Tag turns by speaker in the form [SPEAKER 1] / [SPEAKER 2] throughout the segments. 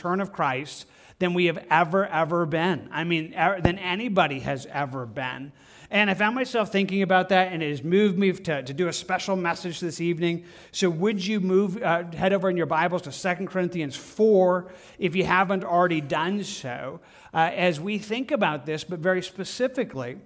[SPEAKER 1] return of Christ than we have ever, ever been. I mean, er, than anybody has ever been. And I found myself thinking about that, and it has moved me to, to do a special message this evening. So, would you move, uh, head over in your Bibles to Second Corinthians 4 if you haven't already done so, uh, as we think about this, but very specifically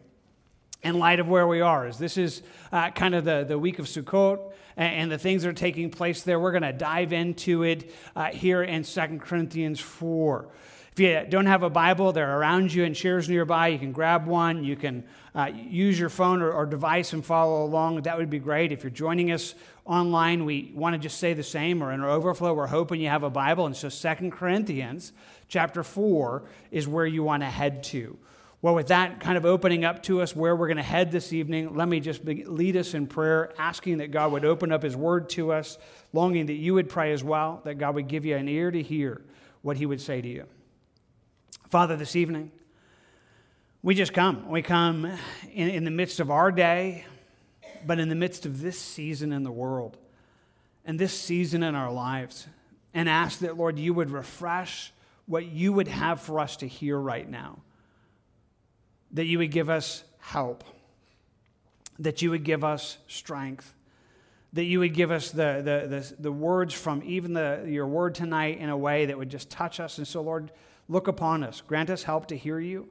[SPEAKER 1] in light of where we are. As this is uh, kind of the, the week of Sukkot and, and, the things that are taking place there, we're going to dive into it uh, here in Second Corinthians 4. If you don't have a Bible, they're around you and chairs nearby. You can grab one. You can uh, use your phone or, or, device and follow along. That would be great. If you're joining us online, we want to just say the same. Or in our overflow, we're hoping you have a Bible. And so Second Corinthians chapter 4 is where you want to head to. Well, with that kind of opening up to us where we're going to head this evening, let me just be, lead us in prayer, asking that God would open up His word to us, longing that you would pray as well, that God would give you an ear to hear what He would say to you. Father, this evening, we just come. We come in, in, the midst of our day, but in the midst of this season in the world and this season in our lives, and ask that, Lord, you would refresh what you would have for us to hear right now. That you would give us help, that you would give us strength, that you would give us the, the, the, the words from even the, your word tonight in a way that would just touch us. And so, Lord, Look upon us. Grant us help to hear you.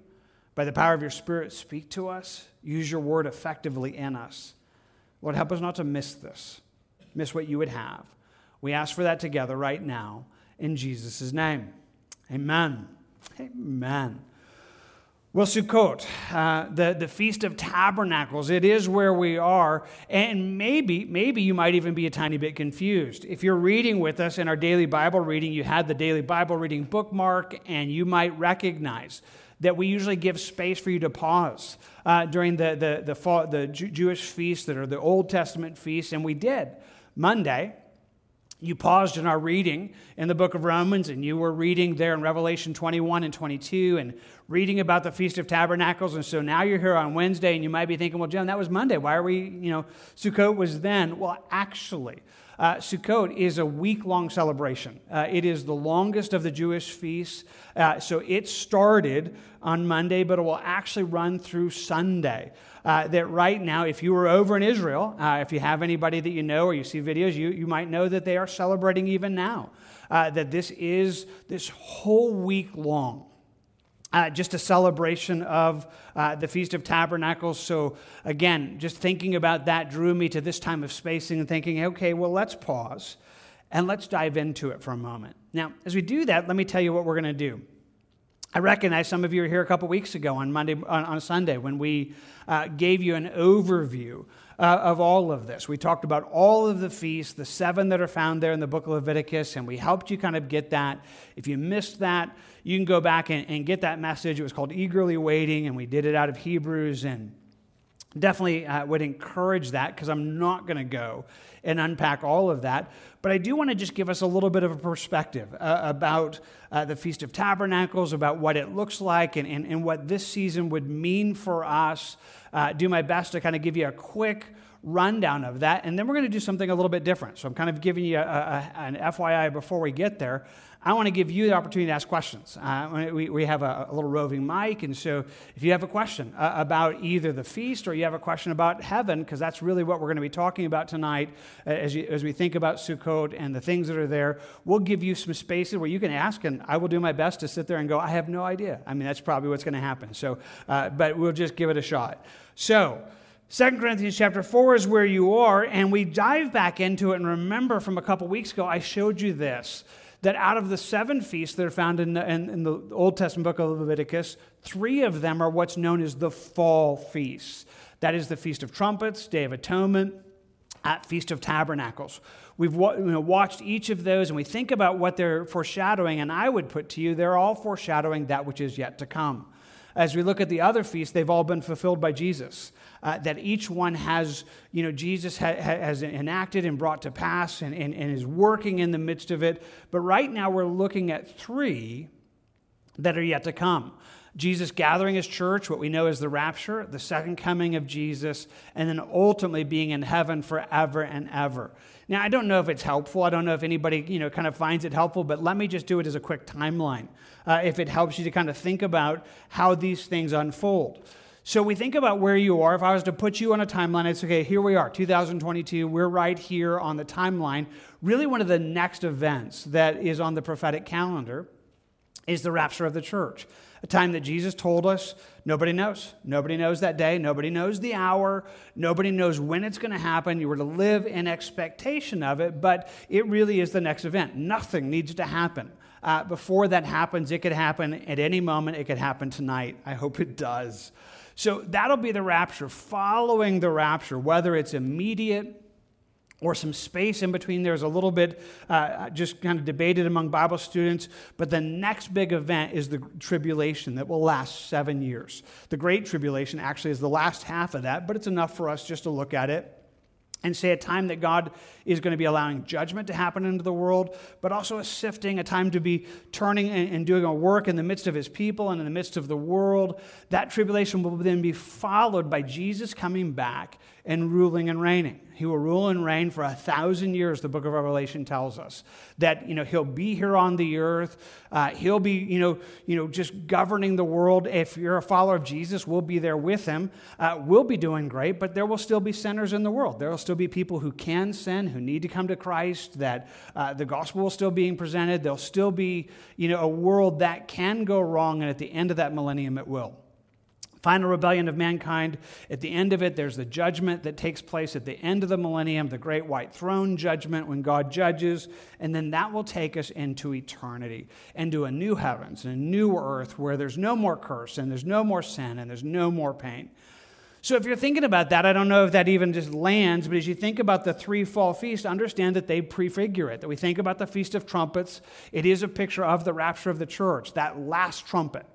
[SPEAKER 1] By the power of your Spirit, speak to us. Use your word effectively in us. Lord, help us not to miss this, miss what you would have. We ask for that together right now in Jesus' name. Amen. Amen. Well, Sukkot, uh, the, the Feast of Tabernacles, it is where we are. And maybe, maybe you might even be a tiny bit confused. If you're reading with us in our daily Bible reading, you had the daily Bible reading bookmark, and you might recognize that we usually give space for you to pause uh, during the, the, the, fall, the Jewish feasts that are the Old Testament feasts, and we did. Monday, you paused in our reading in the book of Romans and you were reading there in Revelation 21 and 22 and reading about the Feast of Tabernacles. And so now you're here on Wednesday and you might be thinking, well, John, that was Monday. Why are we, you know, Sukkot was then? Well, actually, uh, Sukkot is a week long celebration. Uh, it is the longest of the Jewish feasts. Uh, so it started on Monday, but it will actually run through Sunday uh, that right now, if you were over in Israel, uh, if you have anybody that you know or you see videos, you, you might know that they are celebrating even now. Uh, that this is this whole week long. Uh, just a celebration of uh, the Feast of Tabernacles. So, again, just thinking about that drew me to this time of spacing and thinking, okay, well, let's pause and let's dive into it for a moment. Now, as we do that, let me tell you what we're going to do. I recognize some of you were here a couple weeks ago on Monday, on, on Sunday, when we uh, gave you an overview uh, of all of this. We talked about all of the feasts, the seven that are found there in the book of Leviticus, and we helped you kind of get that. If you missed that, you can go back and, and get that message. It was called Eagerly Waiting, and we did it out of Hebrews and definitely uh, would encourage that because I'm not going to go and unpack all of that. But I do want to just give us a little bit of a perspective uh, about uh, the Feast of Tabernacles, about what it looks like, and, and, and what this season would mean for us. Uh, do my best to kind of give you a quick rundown of that. And then we're going to do something a little bit different. So I'm kind of giving you a, a, an FYI before we get there. I want to give you the opportunity to ask questions. Uh, we, we have a, a, little roving mic, and so if you have a question uh, about either the feast or you have a question about heaven, because that's really what we're going to be talking about tonight uh, as, you, as we think about Sukkot and the things that are there, we'll give you some spaces where you can ask, and I will do my best to sit there and go, I have no idea. I mean, that's probably what's going to happen. So, uh, but we'll just give it a shot. So, 2 Corinthians chapter 4 is where you are, and we dive back into it. And remember from a couple weeks ago, I showed you this that out of the seven feasts that are found in the, in, in the Old Testament book of Leviticus, three of them are what's known as the fall feasts. That is the Feast of Trumpets, Day of Atonement, at Feast of Tabernacles. We've you know, watched each of those and we think about what they're foreshadowing, and I would put to you, they're all foreshadowing that which is yet to come. As we look at the other feasts, they've all been fulfilled by Jesus uh, that each one has, you know, Jesus ha- has enacted and brought to pass and, and, and is working in the midst of it. But right now we're looking at three that are yet to come. Jesus gathering his church, what we know as the rapture, the second coming of Jesus, and then ultimately being in heaven forever and ever. Now, I don't know if it's helpful. I don't know if anybody, you know, kind of finds it helpful, but let me just do it as a quick timeline uh, if it helps you to kind of think about how these things unfold. So we think about where you are. If I was to put you on a timeline, it's okay, here we are, 2022. We're right here on the timeline. Really, one of the next events that is on the prophetic calendar is the rapture of the church. A time that Jesus told us nobody knows. Nobody knows that day. Nobody knows the hour. Nobody knows when it's going to happen. You were to live in expectation of it, but it really is the next event. Nothing needs to happen. Uh, before that happens, it could happen at any moment. It could happen tonight. I hope it does. So that'll be the rapture. Following the rapture, whether it's immediate or some space in between. There's a little bit uh, just kind of debated among Bible students. But the next big event is the tribulation that will last seven years. The Great Tribulation actually is the last half of that, but it's enough for us just to look at it and say a time that God is going to be allowing judgment to happen into the world, but also a sifting, a time to be turning and, doing a work in the midst of his people and in the midst of the world. That tribulation will then be followed by Jesus coming back and ruling and reigning. He will rule and reign for a thousand years, the book of Revelation tells us. That, you know, he'll be here on the earth. Uh, he'll be, you know, you know, just governing the world. If you're a follower of Jesus, we'll be there with him. Uh, we'll be doing great, but there will still be sinners in the world. There will still be people who can sin, who need to come to Christ, that uh, the gospel will still being presented. There'll still be, you know, a world that can go wrong, and at the end of that millennium, it will final rebellion of mankind. At the end of it, there's the judgment that takes place at the end of the millennium, the great white throne judgment when God judges. And then that will take us into eternity, into a new heavens and a new earth where there's no more curse and there's no more sin and there's no more pain. So, if you're thinking about that, I don't know if that even just lands, but as you think about the three fall feasts, understand that they prefigure it. That we think about the Feast of Trumpets, it is a picture of the rapture of the church, that last trumpet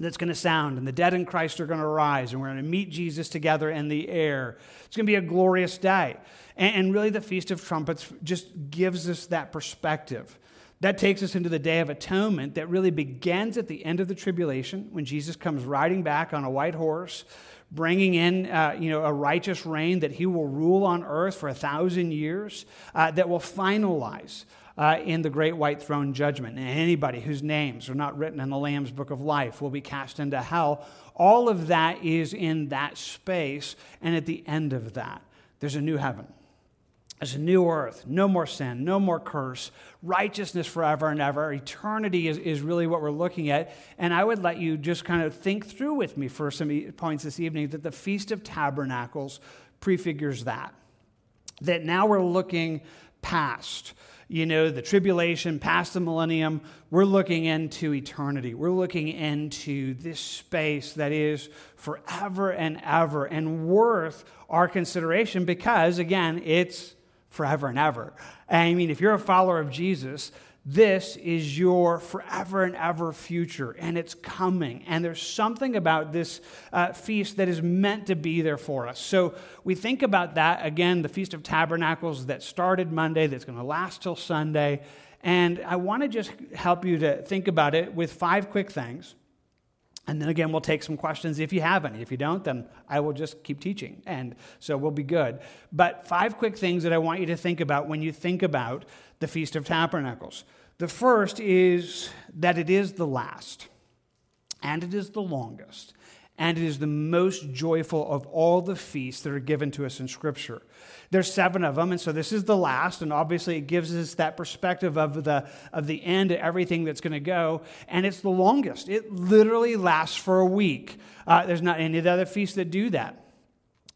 [SPEAKER 1] that's going to sound, and the dead in Christ are going to rise, and we're going to meet Jesus together in the air. It's going to be a glorious day. And, and really, the Feast of Trumpets just gives us that perspective. That takes us into the Day of Atonement that really begins at the end of the tribulation when Jesus comes riding back on a white horse, bringing in uh, you know, a righteous reign that he will rule on earth for a thousand years, uh, that will finalize uh, in the great white throne judgment. And anybody whose names are not written in the Lamb's book of life will be cast into hell. All of that is in that space. And at the end of that, there's a new heaven. There's a new earth, no more sin, no more curse, righteousness forever and ever. Eternity is, is really what we're looking at. And I would let you just kind of think through with me for some points this evening that the Feast of Tabernacles prefigures that. That now we're looking past you know, the tribulation, past the millennium, we're looking into eternity. We're looking into this space that is forever and ever and worth our consideration because, again, it's forever and ever. And I mean, if you're a follower of Jesus, this is your forever and ever future, and it's coming. And there's something about this uh, feast that is meant to be there for us. So we think about that again, the Feast of Tabernacles that started Monday, that's going to last till Sunday. And I want to just help you to think about it with five quick things. And then again, we'll take some questions if you have any. If you don't, then I will just keep teaching. And so we'll be good. But five quick things that I want you to think about when you think about the Feast of Tabernacles. The first is that it is the last, and it is the longest, and it is the most joyful of all the feasts that are given to us in Scripture. There's seven of them, and so this is the last, and obviously it gives us that perspective of the, of the end of everything that's going to go, and it's the longest. It literally lasts for a week. Uh, there's not any of the other feasts that do that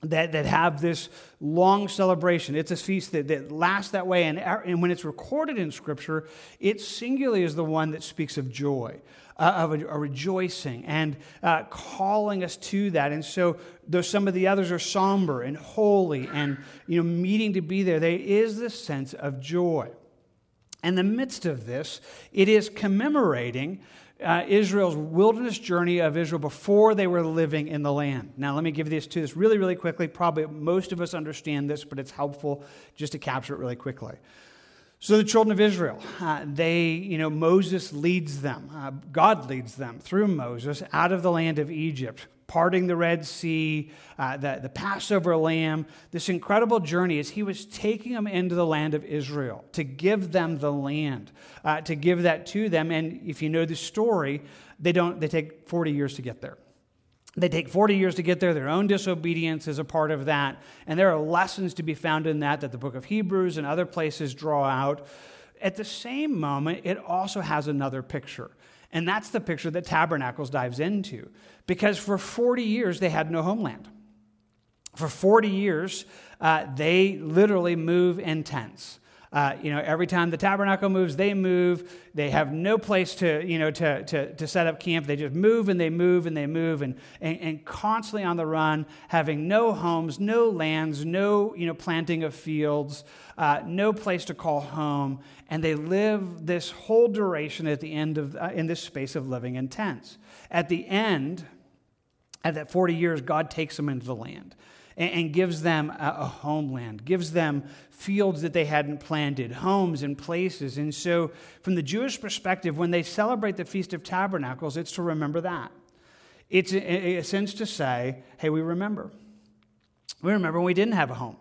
[SPEAKER 1] that, that have this long celebration. It's a feast that, that lasts that way. And, and when it's recorded in Scripture, it singularly is the one that speaks of joy, uh, of a, a, rejoicing, and uh, calling us to that. And so, though some of the others are somber and holy and you know, meeting to be there, there is this sense of joy. In the midst of this, it is commemorating uh, Israel's wilderness journey of Israel before they were living in the land. Now, let me give this to this really, really quickly. Probably most of us understand this, but it's helpful just to capture it really quickly. So the children of Israel, uh, they, you know, Moses leads them, uh, God leads them through Moses out of the land of Egypt, parting the Red Sea, uh, the, the Passover lamb, this incredible journey as he was taking them into the land of Israel to give them the land, uh, to give that to them. And if you know the story, they don't, they take 40 years to get there. They take 40 years to get there. Their own disobedience is a part of that. And there are lessons to be found in that that the book of Hebrews and other places draw out. At the same moment, it also has another picture. And that's the picture that Tabernacles dives into. Because for 40 years, they had no homeland. For 40 years, uh, they literally move in tents. Uh, you know, every time the tabernacle moves, they move. They have no place to, you know, to, to, to set up camp. They just move and they move and they move and, and, and constantly on the run, having no homes, no lands, no, you know, planting of fields, uh, no place to call home. And they live this whole duration at the end of, uh, in this space of living in tents. At the end, at that 40 years, God takes them into the land and, and gives them a, a homeland, gives them fields that they hadn't planted, homes and places. And so, from the Jewish perspective, when they celebrate the Feast of Tabernacles, it's to remember that. It's a, a sense to say, hey, we remember. We remember when we didn't have a home.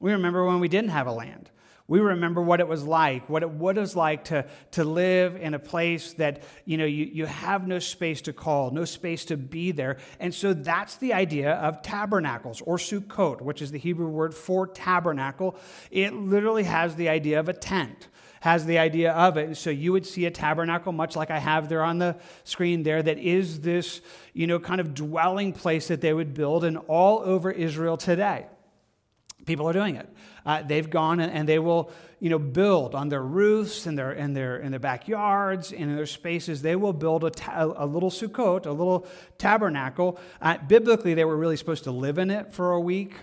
[SPEAKER 1] We remember when we didn't have a land. We remember what it was like, what it, what it was like to, to live in a place that, you know, you, you have no space to call, no space to be there. And so that's the idea of tabernacles or sukkot, which is the Hebrew word for tabernacle. It literally has the idea of a tent has the idea of it. So you would see a tabernacle, much like I have there on the screen there, that is this, you know, kind of dwelling place that they would build and all over Israel today. People are doing it. Uh, they've gone and, and, they will, you know, build on their roofs and their, in, their, in their backyards and in their spaces. They will build a, ta- a little sukkot, a little tabernacle. Uh, biblically, they were really supposed to live in it for a week.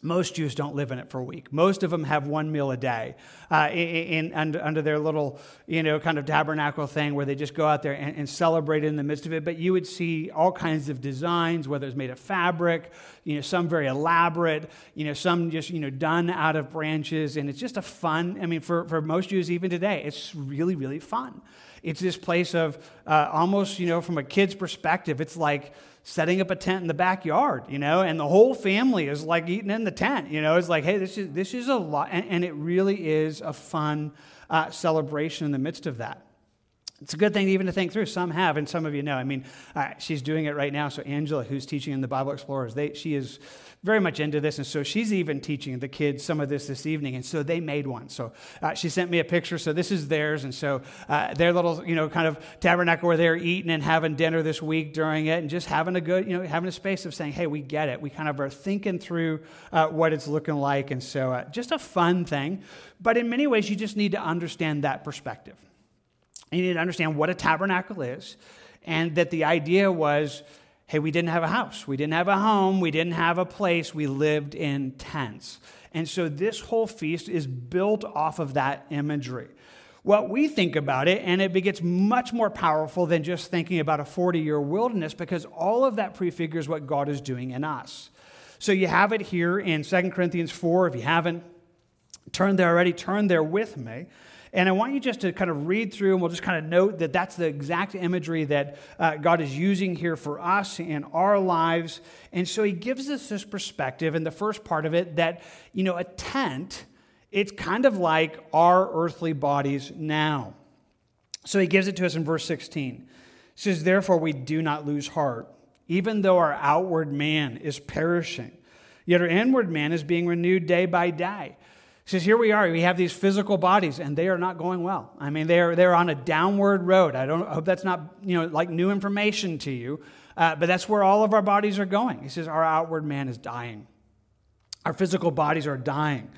[SPEAKER 1] Most Jews don't live in it for a week. Most of them have one meal a day uh, in, in, under, their little, you know, kind of tabernacle thing where they just go out there and, and, celebrate in the midst of it. But you would see all kinds of designs, whether it's made of fabric, you know, some very elaborate, you know, some just, you know, done out of branches. And it's just a fun, I mean, for, for most Jews even today, it's really, really fun. It's this place of uh, almost, you know, from a kid's perspective, it's like, setting up a tent in the backyard, you know, and the whole family is like eating in the tent, you know. It's like, hey, this is this is a lot, and, and it really is a fun uh, celebration in the midst of that. It's a good thing even to think through. Some have, and some of you know. I mean, uh, she's doing it right now. So Angela, who's teaching in the Bible Explorers, they, she is very much into this, and so she's even teaching the kids some of this this evening. And so they made one. So uh, she sent me a picture. So this is theirs, and so uh, their little, you know, kind of tabernacle where they're eating and having dinner this week during it, and just having a good, you know, having a space of saying, "Hey, we get it." We kind of are thinking through uh, what it's looking like, and so uh, just a fun thing. But in many ways, you just need to understand that perspective. You need to understand what a tabernacle is, and that the idea was hey, we didn't have a house, we didn't have a home, we didn't have a place, we lived in tents. And so this whole feast is built off of that imagery. What we think about it, and it gets much more powerful than just thinking about a 40 year wilderness because all of that prefigures what God is doing in us. So you have it here in 2 Corinthians 4. If you haven't turned there already, turn there with me. And I want you just to kind of read through, and we'll just kind of note that that's the exact imagery that uh, God is using here for us in our lives. And so he gives us this perspective in the first part of it that, you know, a tent, it's kind of like our earthly bodies now. So he gives it to us in verse 16. He says, Therefore, we do not lose heart, even though our outward man is perishing, yet our inward man is being renewed day by day. He says, Here we are. We have these physical bodies, and they are not going well. I mean, they're, they're on a downward road. I, don't, I hope that's not you know, like new information to you, uh, but that's where all of our bodies are going. He says, Our outward man is dying, our physical bodies are dying.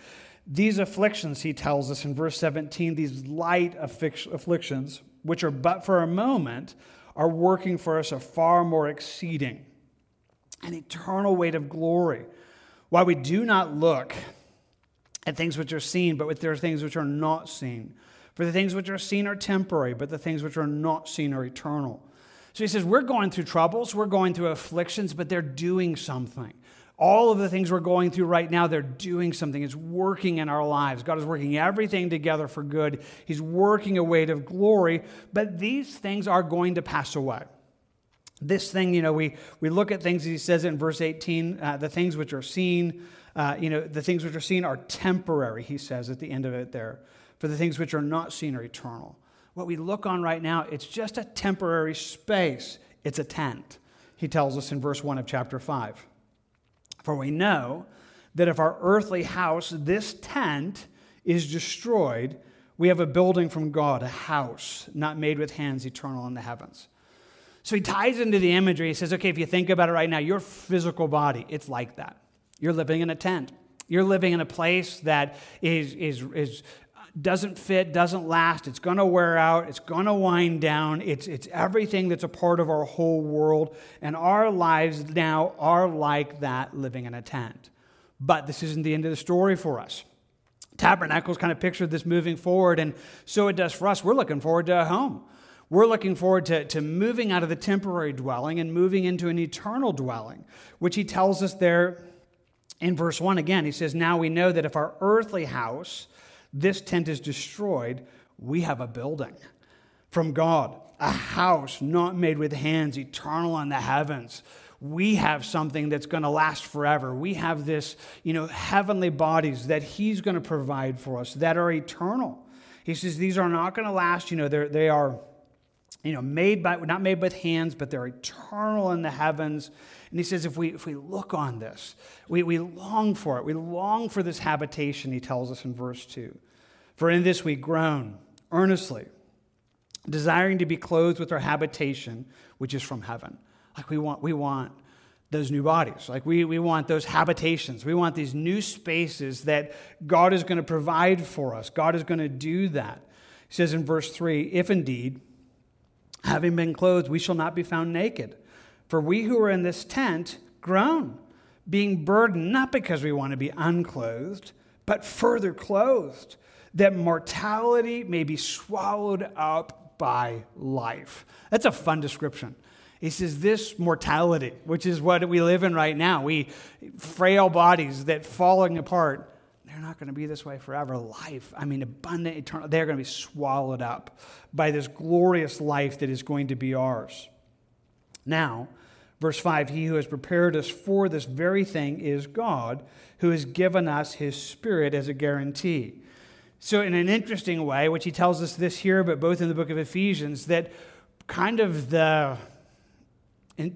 [SPEAKER 1] These afflictions, he tells us in verse 17, these light afflictions, which are but for a moment, are working for us a far more exceeding, an eternal weight of glory. While we do not look at things which are seen, but there are things which are not seen. For the things which are seen are temporary, but the things which are not seen are eternal. So he says, We're going through troubles, we're going through afflictions, but they're doing something. all of the things we're going through right now, they're doing something. It's working in our lives. God is working everything together for good. He's working a weight of glory, but these things are going to pass away. This thing, you know, we, we look at things, he says in verse 18, uh, the things which are seen, uh, you know, the things which are seen are temporary, he says at the end of it there. For the things which are not seen are eternal. What we look on right now, it's just a temporary space. It's a tent, he tells us in verse 1 of chapter 5. For we know that if our earthly house, this tent, is destroyed, we have a building from God, a house not made with hands, eternal in the heavens. So he ties into the imagery. He says, okay, if you think about it right now, your physical body, it's like that. You're living in a tent. You're living in a place that is, is, is doesn't fit, doesn't last, it's going to wear out, it's going to wind down. It's, it's everything that's a part of our whole world. And our lives now are like that living in a tent. But this isn't the end of the story for us. Tabernacles kind of pictured this moving forward, and so it does for us. We're looking forward to a home. We're looking forward to, to moving out of the temporary dwelling and moving into an eternal dwelling, which he tells us there in verse 1 again. He says, Now we know that if our earthly house, this tent is destroyed, we have a building from God, a house not made with hands, eternal in the heavens. We have something that's going to last forever. We have this, you know, heavenly bodies that He's going to provide for us that are eternal. He says these are not going to last. You know, they're, they are, you know, made by not made with hands, but they're eternal in the heavens. And he says, if we, if we look on this, we, we long for it. We long for this habitation, he tells us in verse 2. For in this we groan earnestly, desiring to be clothed with our habitation, which is from heaven. Like we want, we want those new bodies. Like we, we want those habitations. We want these new spaces that God is going to provide for us. God is going to do that. He says in verse 3 If indeed, having been clothed, we shall not be found naked. For we who are in this tent groan, being burdened, not because we want to be unclothed, but further clothed, that mortality may be swallowed up by life. That's a fun description. He says, This mortality, which is what we live in right now, we frail bodies that falling apart, they're not going to be this way forever. Life, I mean, abundant, eternal, they're going to be swallowed up by this glorious life that is going to be ours. Now, Verse 5 He who has prepared us for this very thing is God, who has given us his Spirit as a guarantee. So, in an interesting way, which he tells us this here, but both in the book of Ephesians, that kind of the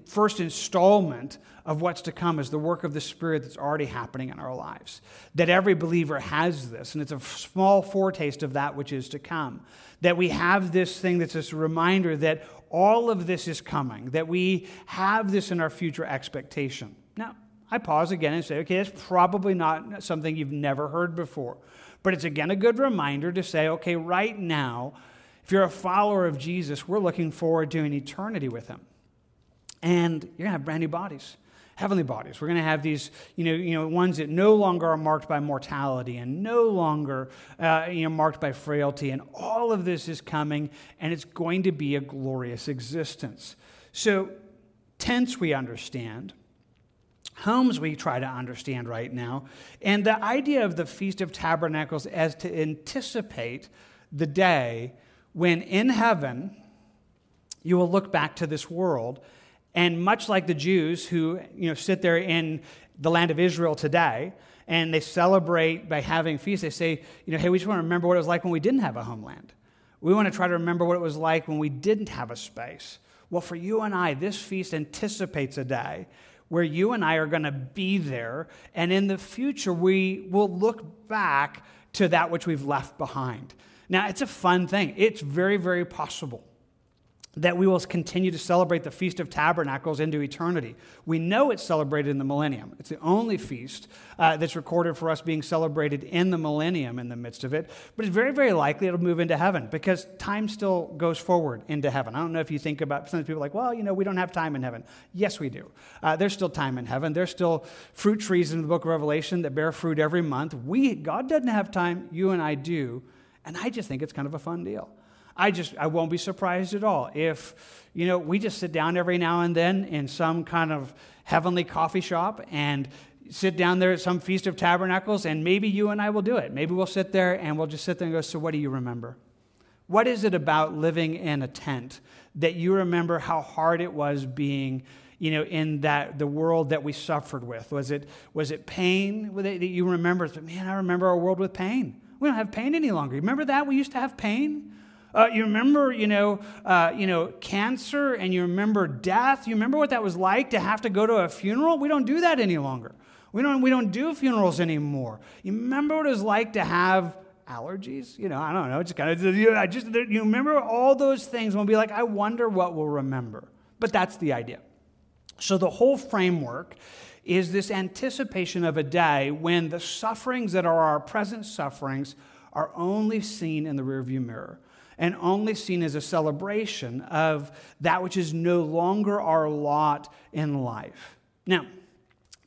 [SPEAKER 1] first installment of what's to come is the work of the Spirit that's already happening in our lives. That every believer has this, and it's a small foretaste of that which is to come. That we have this thing that's this reminder that all of this is coming, that we have this in our future expectation. Now, I pause again and say, okay, that's probably not something you've never heard before. But it's again a good reminder to say, okay, right now, if you're a follower of Jesus, we're looking forward to an eternity with him. And you're going to have brand new bodies heavenly bodies. We're going to have these, you know, you know, ones that no longer are marked by mortality and no longer, uh, you know, marked by frailty. And all of this is coming, and it's going to be a glorious existence. So, tents we understand. Homes we try to understand right now. And the idea of the Feast of Tabernacles as to anticipate the day when in heaven you will look back to this world and much like the Jews who you know, sit there in the land of Israel today, and they celebrate by having feasts, they say, you know, hey, we just want to remember what it was like when we didn't have a homeland. We want to try to remember what it was like when we didn't have a space. Well, for you and I, this feast anticipates a day where you and I are going to be there, and in the future, we will look back to that which we've left behind. Now, it's a fun thing. It's very, very possible that we will continue to celebrate the Feast of Tabernacles into eternity. We know it's celebrated in the millennium. It's the only feast uh, that's recorded for us being celebrated in the millennium in the midst of it. But it's very, very likely it'll move into heaven because time still goes forward into heaven. I don't know if you think about some people like, well, you know, we don't have time in heaven. Yes, we do. Uh, there's still time in heaven. There's still fruit trees in the book of Revelation that bear fruit every month. We, God doesn't have time, you and I do. And I just think it's kind of a fun deal. I just I won't be surprised at all if you know we just sit down every now and then in some kind of heavenly coffee shop and sit down there at some Feast of Tabernacles, and maybe you and I will do it. Maybe we'll sit there and we'll just sit there and go, So, what do you remember? What is it about living in a tent that you remember how hard it was being? you know, in that the world that we suffered with? Was it was it pain that you remember? Man, I remember our world with pain. We don't have pain any longer. Remember that we used to have pain. Uh, you remember, you know, uh, you know, cancer, and you remember death. You remember what that was like to have to go to a funeral. We don't do that any longer. We don't, we don't do funerals anymore. You remember what it was like to have allergies? You know, I don't know. Just kind of, you, I just, you remember all those things we'll be like, I wonder what we'll remember. But that's the idea. So the whole framework is this anticipation of a day when the sufferings that are our present sufferings are only seen in the rearview mirror and only seen as a celebration of that which is no longer our lot in life. Now,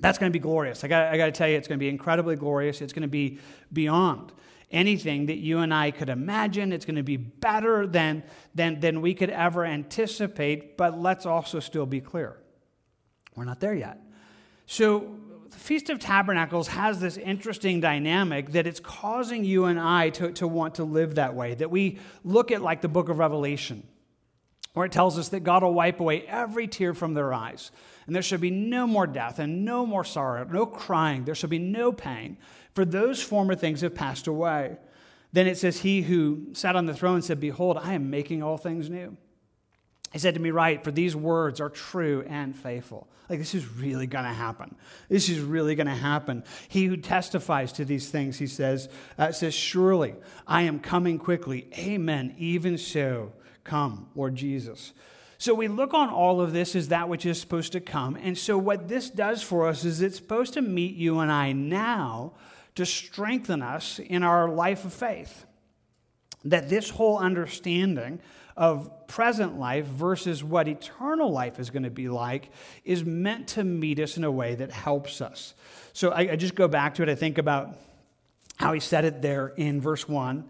[SPEAKER 1] that's going to be glorious. I got, I got to tell you, it's going to be incredibly glorious. It's going to be beyond anything that you and I could imagine. It's going to be better than, than, than we could ever anticipate, but let's also still be clear. We're not there yet. So, the Feast of Tabernacles has this interesting dynamic that it's causing you and I to, to want to live that way, that we look at like the book of Revelation, where it tells us that God will wipe away every tear from their eyes and there shall be no more death, and no more sorrow, no crying. There shall be no pain, for those former things have passed away. Then it says, He who sat on the throne said, Behold, I am making all things new. He said to me, Right, for these words are true and faithful. Like, this is really going to happen. This is really going to happen. He who testifies to these things, he says, uh, says, Surely I am coming quickly. Amen. Even so, come, Lord Jesus. So we look on all of this as that which is supposed to come. And so what this does for us is it's supposed to meet you and I now to strengthen us in our life of faith. That this whole understanding of present life versus what eternal life is going to be like is meant to meet us in a way that helps us. So I, I just go back to it. I think about how he said it there in verse 1. It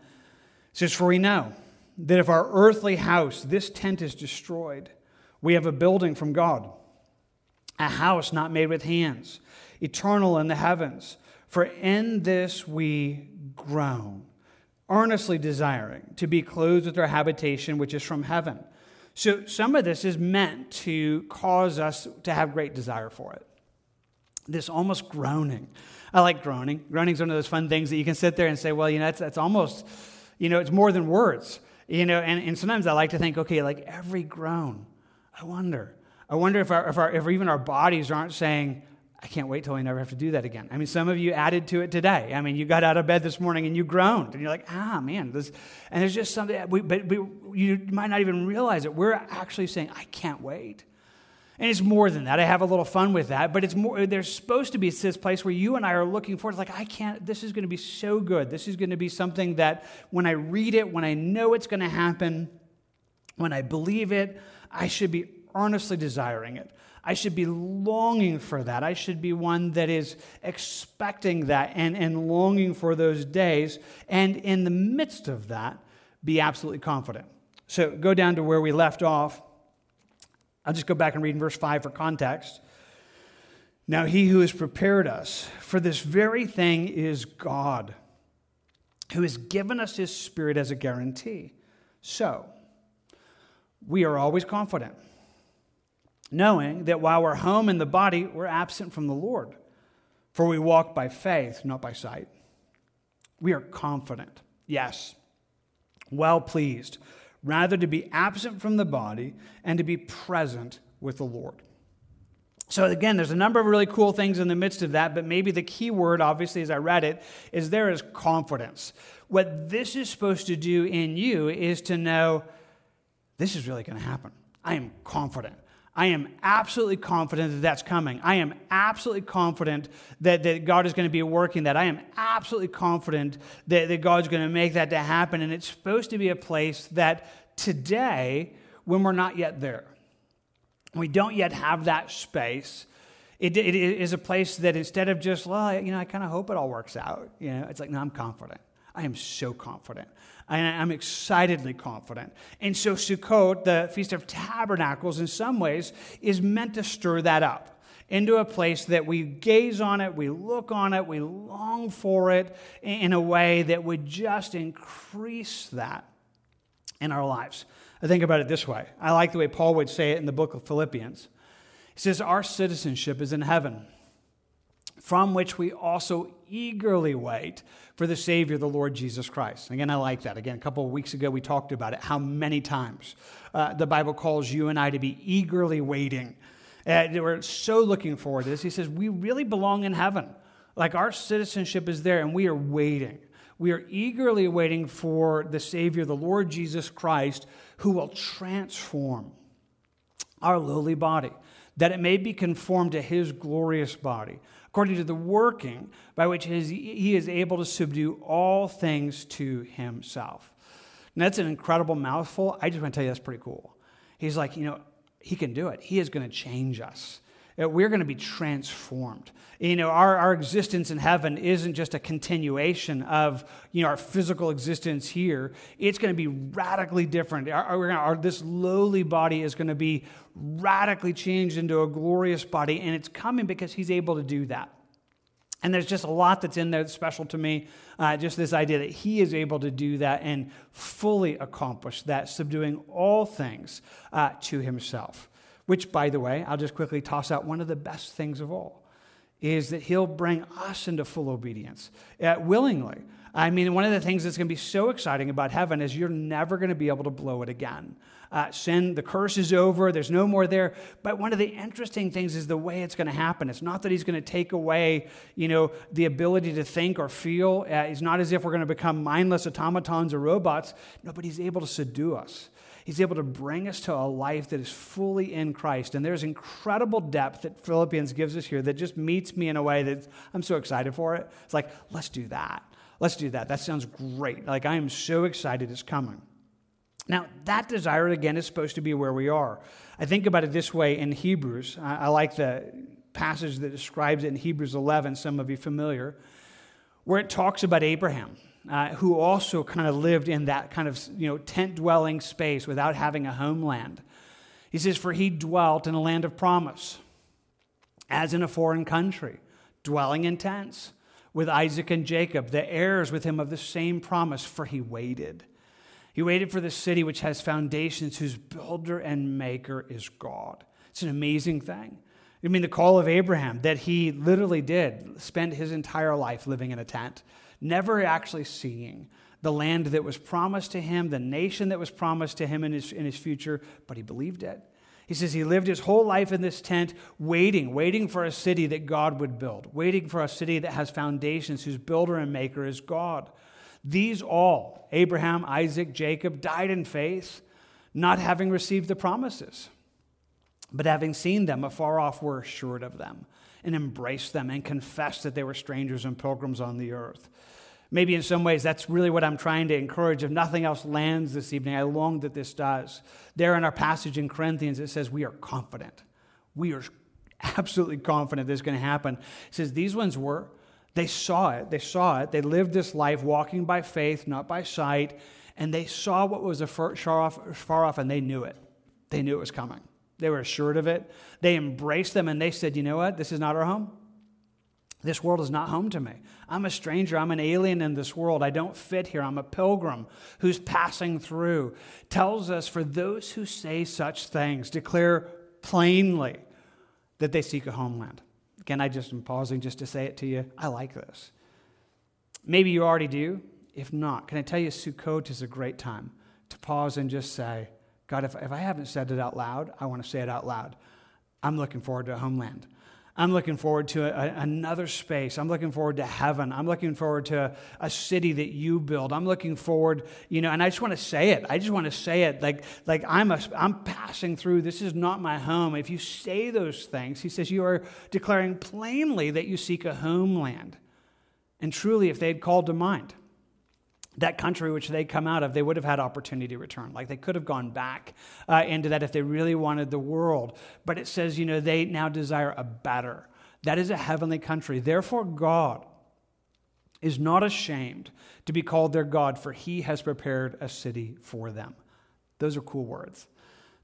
[SPEAKER 1] says, For we know that if our earthly house, this tent, is destroyed, we have a building from God, a house not made with hands, eternal in the heavens. For in this we groan, earnestly desiring to be clothed with our habitation, which is from heaven. So, some of this is meant to cause us to have great desire for it. This almost groaning. I like groaning. Groaning is one of those fun things that you can sit there and say, well, you know, that's, that's almost, you know, it's more than words. You know, and, and sometimes I like to think, okay, like every groan, I wonder. I wonder if, our, if, our, if even our bodies aren't saying, I can't wait till I never have to do that again. I mean, some of you added to it today. I mean, you got out of bed this morning and you groaned, and you're like, ah, man, this, and there's just something, we, but we, you might not even realize it. We're actually saying, I can't wait. And it's more than that. I have a little fun with that, but it's more, there's supposed to be this place where you and I are looking forward. It's like, I can't, this is going to be so good. This is going to be something that when I read it, when I know it's going to happen, when I believe it, I should be earnestly desiring it. I should be longing for that. I should be one that is expecting that and, and longing for those days. And in the midst of that, be absolutely confident. So go down to where we left off I'll just go back and read in verse 5 for context. Now, he who has prepared us for this very thing is God, who has given us his spirit as a guarantee. So, we are always confident, knowing that while we're home in the body, we're absent from the Lord. For we walk by faith, not by sight. We are confident, yes, well pleased rather to be absent from the body and to be present with the Lord. So, again, there's a number of really cool things in the midst of that, but maybe the key word, obviously, as I read it, is there is confidence. What this is supposed to do in you is to know this is really going to happen. I am confident. I am absolutely confident that that's coming. I am absolutely confident that, that God is going to be working that. I am absolutely confident that, that God's going to make that to happen. And it's supposed to be a place that today, when we're not yet there, we don't yet have that space. It, it is a place that instead of just, well, you know, I kind of hope it all works out, you know, it's like, no, I'm confident. I am so confident. I'm excitedly confident. And so Sukkot, the Feast of Tabernacles, in some ways, is meant to stir that up. into a place that we gaze on it, we look on it, we long for it in a way that would just increase that in our lives. I think about it this way. I like the way Paul would say it in the book of Philippians. He says, Our citizenship is in heaven, from which we also eagerly wait for the Savior, the Lord Jesus Christ. Again, I like that. Again, a couple of weeks ago, we talked about it, how many times uh, the Bible calls you and I to be eagerly waiting. And we're so looking forward to this. He says, We really belong in heaven. Like our citizenship is there, and we are waiting. We are eagerly waiting for the Savior, the Lord Jesus Christ, who will transform our lowly body, that it may be conformed to his glorious body, according to the working by which he is able to subdue all things to himself. And that's an incredible mouthful. I just want to tell you that's pretty cool. He's like, you know, he can do it. He is going to change us. Uh, we're going to be transformed. You know, our, our existence in heaven isn't just a continuation of, you know, our physical existence here. It's going to be radically different. Our, our, our, this lowly body is going to be radically changed into a glorious body, and it's coming because he's able to do that. And there's just a lot that's in there that's special to me. Uh, just this idea that he is able to do that and fully accomplish that, subduing all things uh, to himself. Which, by the way, I'll just quickly toss out one of the best things of all is that he'll bring us into full obedience uh, willingly. I mean, one of the things that's going to be so exciting about heaven is you're never going to be able to blow it again. Uh, sin, the curse is over, there's no more there. But one of the interesting things is the way it's going to happen. It's not that he's going to take away, you know, the ability to think or feel. Uh, it's not as if we're going to become mindless automatons or robots. No, but he's able to subdue us. He's able to bring us to a life that is fully in Christ. And there's incredible depth that Philippians gives us here that just meets me in a way that I'm so excited for it. It's like, let's do that. Let's do that. That sounds great. Like, I am so excited it's coming. Now, that desire, again, is supposed to be where we are. I think about it this way in Hebrews. I, I like the passage that describes it in Hebrews 11, some of you familiar, where it talks about Abraham uh, who also kind of lived in that kind of you know tent dwelling space without having a homeland. He says, "For he dwelt in a land of promise, as in a foreign country, dwelling in tents." With Isaac and Jacob, the heirs with him of the same promise, for he waited. He waited for the city which has foundations, whose builder and maker is God. It's an amazing thing. I mean, the call of Abraham that he literally did spend his entire life living in a tent never actually seeing the land that was promised to him, the nation that was promised to him in his, in his future, but he believed it. He says he lived his whole life in this tent, waiting, waiting for a city that God would build, waiting for a city that has foundations, whose builder and maker is God. These all, Abraham, Isaac, Jacob, died in faith, not having received the promises, but having seen them afar off, were assured of them and embraced them and confessed that they were strangers and pilgrims on the earth. Maybe in some ways that's really what I'm trying to encourage. If nothing else lands this evening, I long that this does. There in our passage in Corinthians, it says, We are confident. We are absolutely confident this is going to happen. It says, These ones were. They saw it. They saw it. They lived this life walking by faith, not by sight. And they saw what was far off, far off, and they knew it. They knew it was coming. They were assured of it. They embraced them and they said, You know what? This is not our home. This world is not home to me. I'm a stranger. I'm an alien in this world. I don't fit here. I'm a pilgrim who's passing through. Tells us for those who say such things, declare plainly that they seek a homeland. Again, I just am pausing just to say it to you. I like this. Maybe you already do. If not, can I tell you, Sukkot is a great time to pause and just say, God, if, if I haven't said it out loud, I want to say it out loud. I'm looking forward to a homeland. I'm looking forward to a, another space. I'm looking forward to heaven. I'm looking forward to a, a, city that you build. I'm looking forward, you know, and I just want to say it. I just want to say it like, like I'm, a, I'm passing through. This is not my home. If you say those things, he says, you are declaring plainly that you seek a homeland. And truly, if they had called to mind, that country which they come out of, they would have had opportunity to return. Like they could have gone back uh, into that if they really wanted the world. But it says, you know, they now desire a better. That is a heavenly country. Therefore, God is not ashamed to be called their God, for he has prepared a city for them. Those are cool words.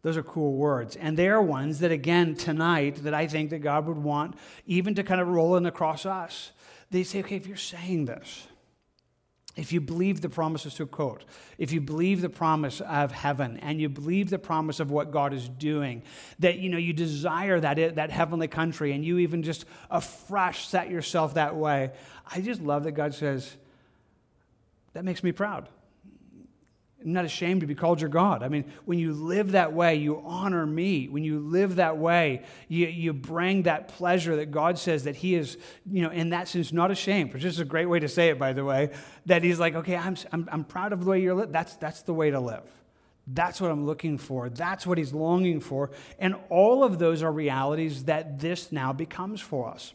[SPEAKER 1] Those are cool words. And they are ones that, again, tonight, that I think that God would want even to kind of roll in across us. They say, okay, if you're saying this, if you believe the promises to quote, if you believe the promise of heaven and you believe the promise of what God is doing, that you know you desire that that heavenly country and you even just afresh set yourself that way, I just love that God says, that makes me proud. I'm not ashamed to be called your God. I mean, when you live that way, you honor me. When you live that way, you, you bring that pleasure that God says that He is, you know, in that sense, not ashamed, which is a great way to say it, by the way, that He's like, okay, I'm, I'm, I'm proud of the way you're living. That's, that's the way to live. That's what I'm looking for. That's what He's longing for. And all of those are realities that this now becomes for us.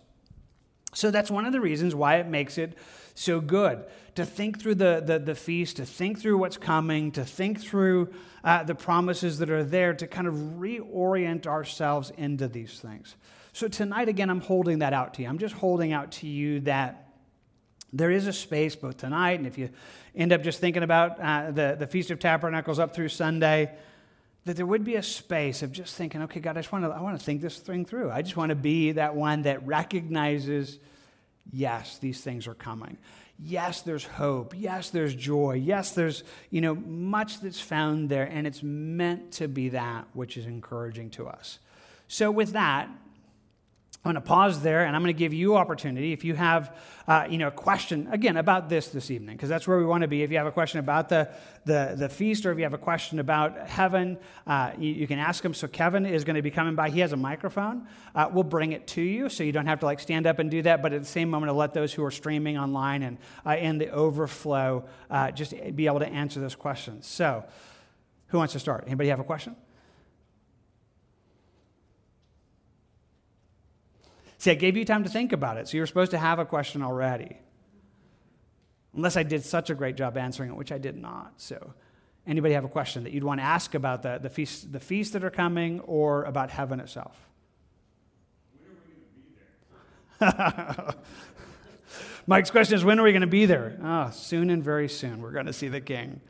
[SPEAKER 1] So that's one of the reasons why it makes it so good to think through the, the, the feast, to think through what's coming, to think through uh, the promises that are there, to kind of reorient ourselves into these things. So tonight, again, I'm holding that out to you. I'm just holding out to you that there is a space both tonight, and if you end up just thinking about uh, the, the Feast of Tabernacles up through Sunday, that there would be a space of just thinking, okay, God, I just want to, I want to think this thing through. I just want to be that one that recognizes, yes, these things are coming. Yes, there's hope. Yes, there's joy. Yes, there's, you know, much that's found there, and it's meant to be that which is encouraging to us. So with that, I'm going to pause there and I'm going to give you opportunity if you have uh, you know, a question, again, about this this evening, because that's where we want to be. If you have a question about the, the, the feast or if you have a question about heaven, uh, you, you, can ask him. So Kevin is going to be coming by. He has a microphone. Uh, we'll bring it to you so you don't have to like stand up and do that, but at the same moment, to let those who are streaming online and uh, in the overflow uh, just be able to answer those questions. So who wants to start? Anybody have a question? See, I gave you time to think about it, so you were supposed to have a question already. Unless I did such a great job answering it, which I did not. So, anybody have a question that you'd want to ask about the, the, feast, the feasts that are coming or about heaven itself? When are we going to be there? Mike's question is, when are we going to be there? Oh, soon and very soon. We're going to see the King.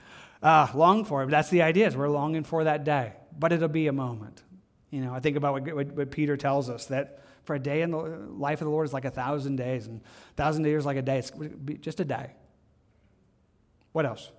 [SPEAKER 1] Uh, long for him. That's the idea. Is we're longing for that day, but it'll be a moment. You know, I think about what, what, what Peter tells us that for a day in the uh, life of the Lord is like a thousand days, and a thousand years like a day. It's just a day. What else?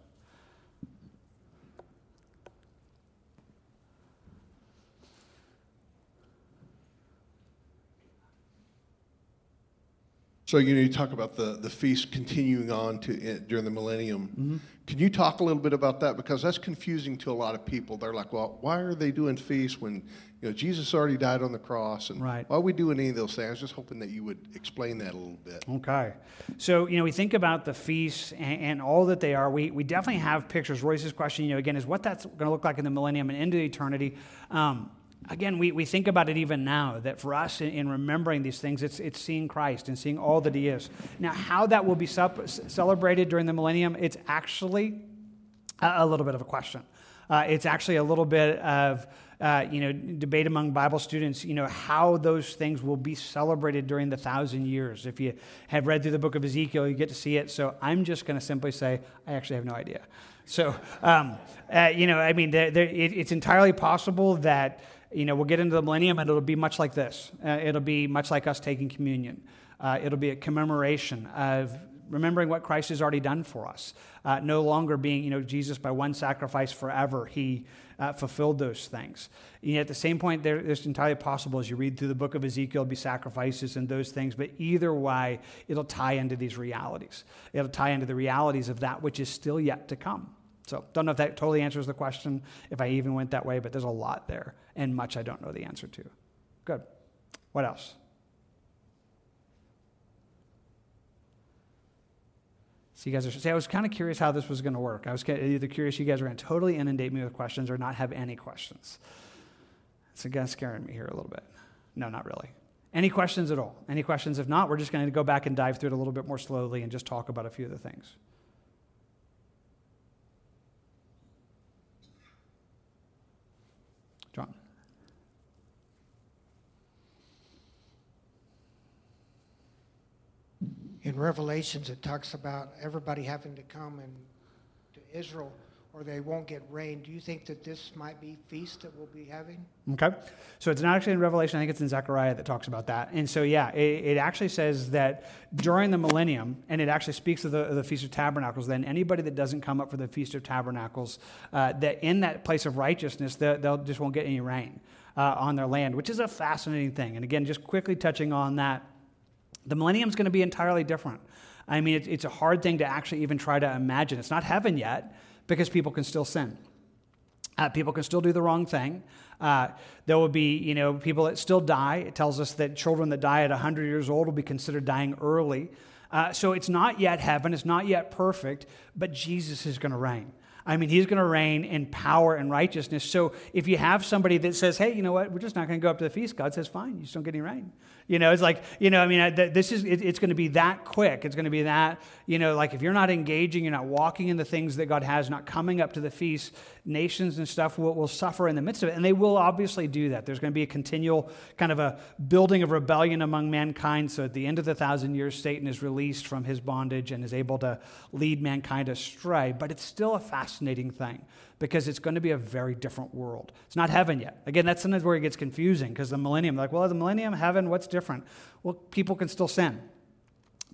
[SPEAKER 2] So you know, you talk about the, the feast continuing on to eh, during the millennium. Mm-hmm. Can you talk a little bit about that because that's confusing to a lot of people. They're like, "Well, why are they doing feasts when you know Jesus already died on the cross, and
[SPEAKER 1] right.
[SPEAKER 2] why are we doing any of those things?" I was just hoping that you would explain that a little bit.
[SPEAKER 1] Okay, so you know, we think about the feasts and, and all that they are. We we definitely have pictures. Royce's question, you know, again, is what that's going to look like in the millennium and into eternity. Um, again, we, we think about it even now that for us in, in, remembering these things, it's, it's seeing Christ and seeing all that He is. Now, how that will be sup- celebrated during the millennium, it's actually a, a little bit of a question. Uh, it's actually a little bit of uh, you know debate among Bible students. You know how those things will be celebrated during the thousand years. If you have read through the book of Ezekiel, you get to see it. So I'm just going to simply say I actually have no idea. So um, uh, you know, I mean, it, it's entirely possible that you know, we'll get into the millennium and it'll be much like this. Uh, it'll be much like us taking communion. Uh, it'll be a commemoration of remembering what Christ has already done for us. Uh, no longer being, you know, Jesus by one sacrifice forever, he uh, fulfilled those things. And at the same point, there, it's entirely possible as you read through the book of Ezekiel, be sacrifices and those things, but either way, it'll tie into these realities. It'll tie into the realities of that which is still yet to come. So, don't know if that totally answers the question, if I even went that way, but there's a lot there and much I don't know the answer to. Good. What else? So you guys are. See, I was kind of curious how this was going to work. I was either curious you guys were going to totally inundate me with questions or not have any questions. It's again scaring me here a little bit. No, not really. Any questions at all? Any questions? If not, we're just going to go back and dive through it a little bit more slowly and just talk about a few of the things. John.
[SPEAKER 3] In Revelations, it talks about everybody having to come and to Israel. or they won't get rain. Do you think that this might be feast that we'll be having?
[SPEAKER 1] Okay. So it's not actually in Revelation. I think it's in Zechariah that talks about that. And so, yeah, it, it actually says that during the millennium, and it actually speaks of the, of the, Feast of Tabernacles, then anybody that doesn't come up for the Feast of Tabernacles, uh, that in that place of righteousness, they, will just won't get any rain uh, on their land, which is a fascinating thing. And again, just quickly touching on that, the millennium is going to be entirely different. I mean, it, it's a hard thing to actually even try to imagine. It's not heaven yet because people can still sin. Uh, people can still do the wrong thing. Uh, there will be, you know, people that still die. It tells us that children that die at 100 years old will be considered dying early. Uh, so it's not yet heaven, it's not yet perfect, but Jesus is going to reign. I mean, he's going to reign in power and righteousness. So if you have somebody that says, hey, you know what, we're just not going to go up to the feast, God says, fine, you just don't get any rain. You know, it's like, you know, I mean, this is, it's going to be that quick. It's going to be that, you know, like if you're not engaging, you're not walking in the things that God has, not coming up to the feast, nations and stuff will, will suffer in the midst of it. And they will obviously do that. There's going to be a continual kind of a building of rebellion among mankind. So at the end of the thousand years, Satan is released from his bondage and is able to lead mankind astray. But it's still a fascinating thing because it's going to be a very different world. It's not heaven yet. Again, that's sometimes where it gets confusing because the millennium, like, well, the millennium, heaven, what's different? Well, people can still sin,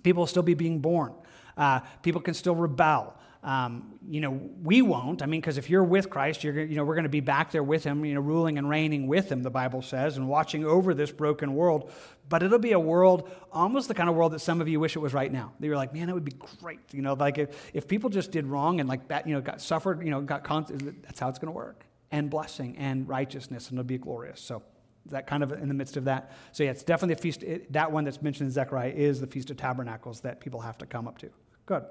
[SPEAKER 1] people will still be being born, uh, people can still rebel. Um, you know, we won't. I mean, because if you're with Christ, you're, you know, we're going to be back there with him, you know, ruling and reigning with him, the Bible says, and watching over this broken world. But it'll be a world, almost the kind of world that some of you wish it was right now. That you're like, man, it would be great. You know, like if, if people just did wrong and like that, you know, got suffered, you know, got, con- that's how it's going to work. And blessing and righteousness, and it'll be glorious. So that kind of in the midst of that. So yeah, it's definitely a feast. It, that one that's mentioned in Zechariah is the Feast of Tabernacles that people have to come up to. Good.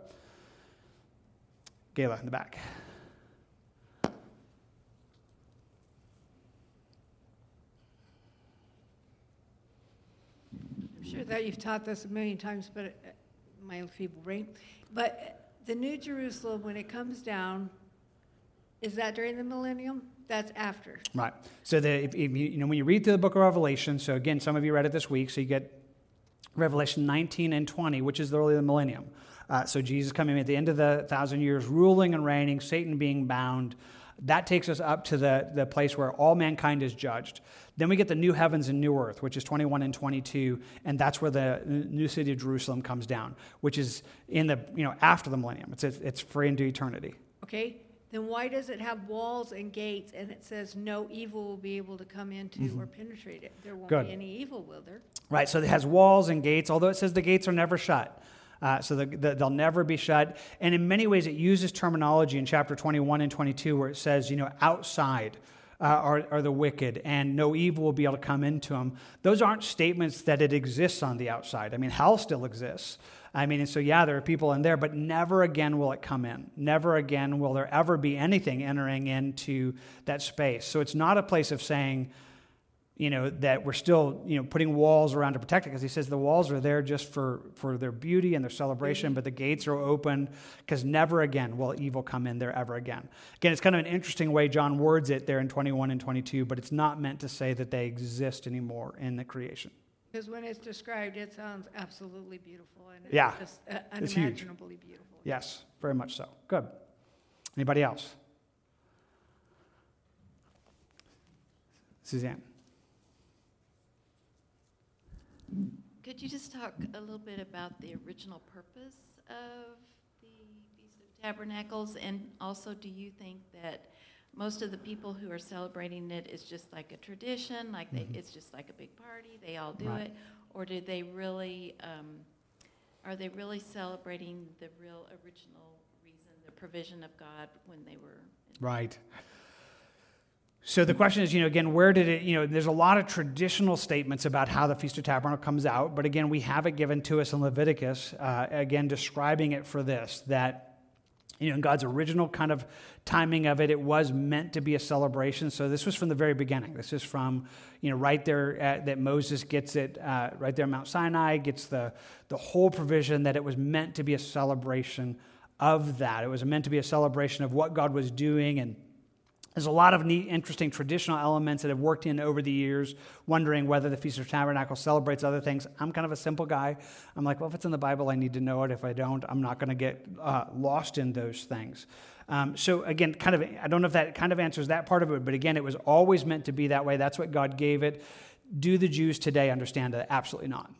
[SPEAKER 1] Gayla in the back.
[SPEAKER 4] I'm sure that you've taught this a million times, but uh, my feeble brain. But the New Jerusalem, when it comes down, is that during the millennium? That's after.
[SPEAKER 1] Right. So the, if, if you, you know when you read through the book of Revelation, so again, some of you read it this week, so you get Revelation 19 and 20, which is the early the millennium. Uh, so Jesus coming at the end of the thousand years, ruling and reigning, Satan being bound. That takes us up to the, the place where all mankind is judged. Then we get the new heavens and new earth, which is 21 and 22, and that's where the new city of Jerusalem comes down, which is in the, you know, after the millennium. It's, it's free into eternity.
[SPEAKER 4] Okay, then why does it have walls and gates and it says no evil will be able to come into mm-hmm. or penetrate it? There won't Good. be any evil, will there?
[SPEAKER 1] Right, so it has walls and gates, although it says the gates are never shut. Uh, so the, the, they'll never be shut. And in many ways, it uses terminology in chapter 21 and 22 where it says, you know, outside uh, are, are the wicked and no evil will be able to come into them. Those aren't statements that it exists on the outside. I mean, hell still exists. I mean, and so yeah, there are people in there, but never again will it come in. Never again will there ever be anything entering into that space. So it's not a place of saying, you know, that we're still, you know, putting walls around to protect it because he says the walls are there just for, for their beauty and their celebration, but the gates are open because never again will evil come in there ever again. Again, it's kind of an interesting way John words it there in 21 and 22, but it's not meant to say that they exist anymore in the creation.
[SPEAKER 4] Because when it's described, it sounds absolutely beautiful and
[SPEAKER 1] yeah,
[SPEAKER 4] just uh, unimaginably beautiful.
[SPEAKER 1] Yes, very much so. Good. Anybody else? Suzanne.
[SPEAKER 5] Could you just talk a little bit about the original purpose of the Feast of Tabernacles? And also, do you think that most of the people who are celebrating it is just like a tradition, like they, mm-hmm. it's just like a big party, they all do right. it? Or do they really, um, are they really celebrating the real original reason, the provision of God when they were?
[SPEAKER 1] Right. So the question is, you know, again, where did it, you know, there's a lot of traditional statements about how the Feast of Tabernacle comes out, but again, we have it given to us in Leviticus, uh, again, describing it for this, that, you know, in God's original kind of timing of it, it was meant to be a celebration. So this was from the very beginning. This is from, you know, right there at, that Moses gets it, uh, right there Mount Sinai, gets the, the whole provision that it was meant to be a celebration of that. It was meant to be a celebration of what God was doing and There's a lot of neat, interesting traditional elements that have worked in over the years, wondering whether the Feast of Tabernacles celebrates other things. I'm kind of a simple guy. I'm like, well, if it's in the Bible, I need to know it. If I don't, I'm not going to get uh, lost in those things. Um, so, again, kind of, I don't know if that kind of answers that part of it, but again, it was always meant to be that way. That's what God gave it. Do the Jews today understand that? Absolutely not.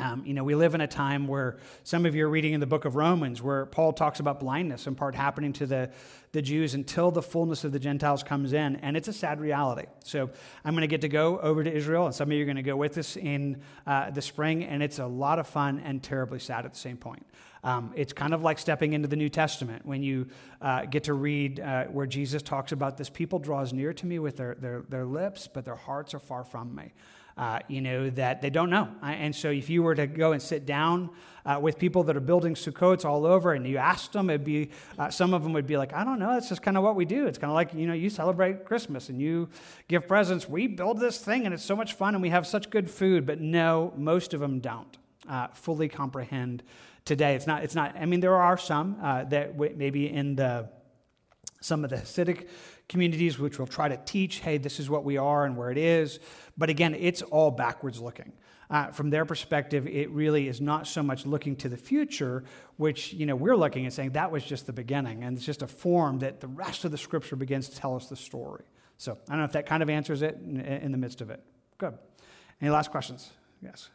[SPEAKER 1] Um, you know, we live in a time where some of you are reading in the book of Romans where Paul talks about blindness in part happening to the, the Jews until the fullness of the Gentiles comes in. And it's a sad reality. So I'm going to get to go over to Israel, and some of you are going to go with us in uh, the spring. And it's a lot of fun and terribly sad at the same point. Um, it's kind of like stepping into the New Testament when you uh, get to read uh, where Jesus talks about this people draws near to me with their, their, their lips, but their hearts are far from me uh, you know, that they don't know. And so if you were to go and sit down uh, with people that are building Sukkots all over and you asked them, it'd be, uh, some of them would be like, I don't know, it's just kind of what we do. It's kind of like, you know, you celebrate Christmas and you give presents. We build this thing and it's so much fun and we have such good food. But no, most of them don't uh, fully comprehend today. It's not, it's not, I mean, there are some uh, that w- maybe in the, some of the Hasidic communities which will try to teach, hey, this is what we are and where it is. But again, it's all backwards looking. Uh, from their perspective, it really is not so much looking to the future, which you know we're looking and saying that was just the beginning, and it's just a form that the rest of the scripture begins to tell us the story. So I don't know if that kind of answers it in, in the midst of it. Good. Any last questions? Yes.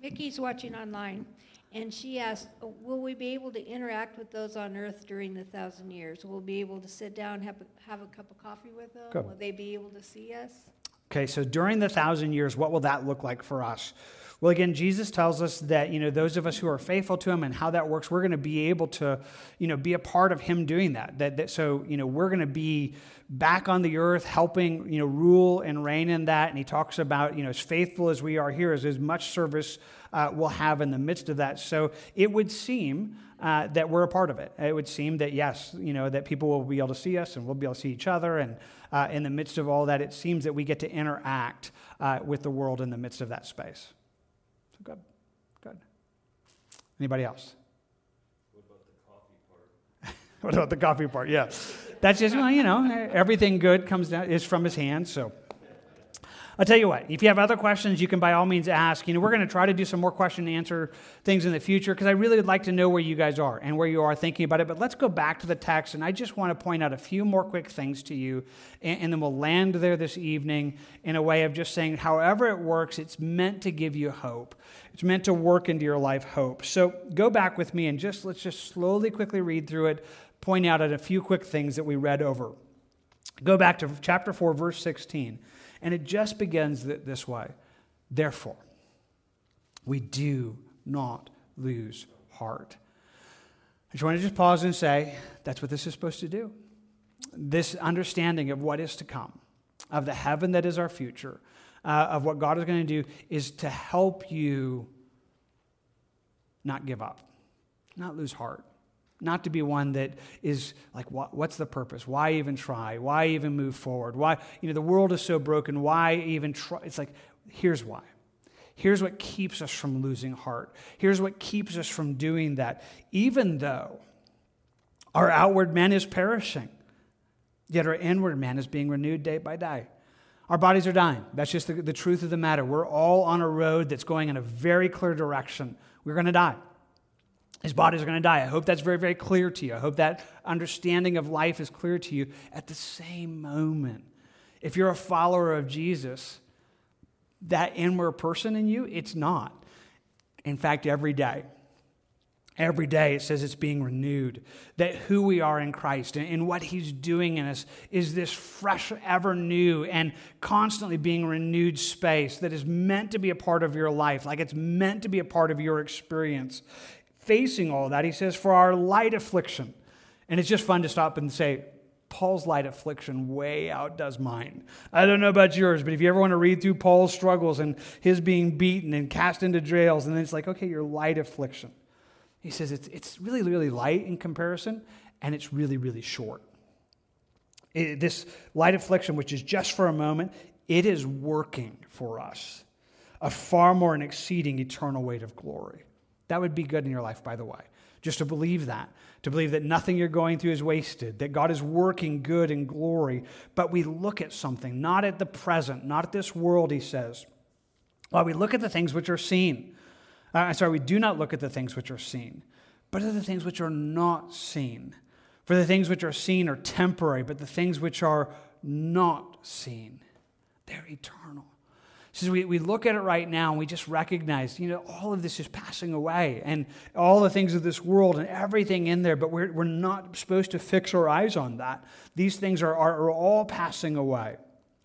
[SPEAKER 4] Mickey's watching online. And she asked, Will we be able to interact with those on earth during the thousand years? Will we be able to sit down, have a, have a cup of coffee with them?
[SPEAKER 1] Good.
[SPEAKER 4] Will they be able to see us?
[SPEAKER 1] Okay, so during the thousand years, what will that look like for us? Well, again, Jesus tells us that, you know, those of us who are faithful to him and how that works, we're going to be able to, you know, be a part of him doing that. That, that so, you know, we're going to be back on the earth helping, you know, rule and reign in that. And he talks about, you know, as faithful as we are here, as, as much service uh, we'll have in the midst of that. So it would seem uh, that we're a part of it. It would seem that, yes, you know, that people will be able to see us and we'll be able to see each other. And uh, in the midst of all that, it seems that we get to interact uh, with the world in the midst of that space. So good, good. Anybody else? What about the coffee part? what about the coffee part? Yeah. That's just, well, you know, everything good comes down, is from his hand, so. I'll tell you what, if you have other questions, you can by all means ask. You know, we're going to try to do some more question and answer things in the future because I really would like to know where you guys are and where you are thinking about it. But let's go back to the text, and I just want to point out a few more quick things to you, and, and then we'll land there this evening in a way of just saying, however it works, it's meant to give you hope. It's meant to work into your life hope. So go back with me and just let's just slowly, quickly read through it, point out at a few quick things that we read over. Go back to chapter 4, verse 16. And it just begins this way Therefore, we do not lose heart. I just want to just pause and say that's what this is supposed to do. This understanding of what is to come, of the heaven that is our future, uh, of what God is going to do, is to help you not give up, not lose heart not to be one that is like what, what's the purpose? Why even try? Why even move forward? Why you know the world is so broken. Why even try it's like here's why. Here's what keeps us from losing heart. Here's what keeps us from doing that. Even though our outward man is perishing yet our inward man is being renewed day by day our bodies are dying that's just the, the truth of the matter we're all on a road that's going in a very clear direction we're going to die his bodies are going to die. I hope that's very, very clear to you. I hope that understanding of life is clear to you at the same moment. If you're a follower of Jesus, that inward person in you, it's not. In fact, every day, every day it says it's being renewed. That who we are in Christ and, and what He's doing in us is this fresh, ever new, and constantly being renewed space that is meant to be a part of your life, like it's meant to be a part of your experience facing all that, he says, for our light affliction. And it's just fun to stop and say, Paul's light affliction way outdoes mine. I don't know about yours, but if you ever want to read through Paul's struggles and his being beaten and cast into jails, and then it's like, okay, your light affliction. He says it's, it's really, really light in comparison, and it's really, really short. It, this light affliction, which is just for a moment, it is working for us a far more and exceeding eternal weight of glory. That would be good in your life, by the way. just to believe that, to believe that nothing you're going through is wasted, that God is working good and glory. But we look at something, not at the present, not at this world, he says. While we look at the things which are seen. I'm uh, sorry, we do not look at the things which are seen, but at the things which are not seen. For the things which are seen are temporary, but the things which are not seen, they're eternal. So we, we look at it right now and we just recognize, you know, all of this is passing away and all the things of this world and everything in there, but we're, we're not supposed to fix our eyes on that. These things are, are, are all passing away.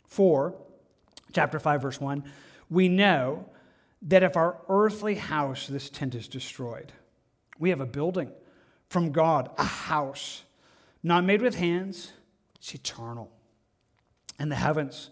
[SPEAKER 1] For, chapter 5, verse 1, we know that if our earthly house, this tent, is destroyed, we have a building from God, a house, not made with hands, it's eternal. And the heavens,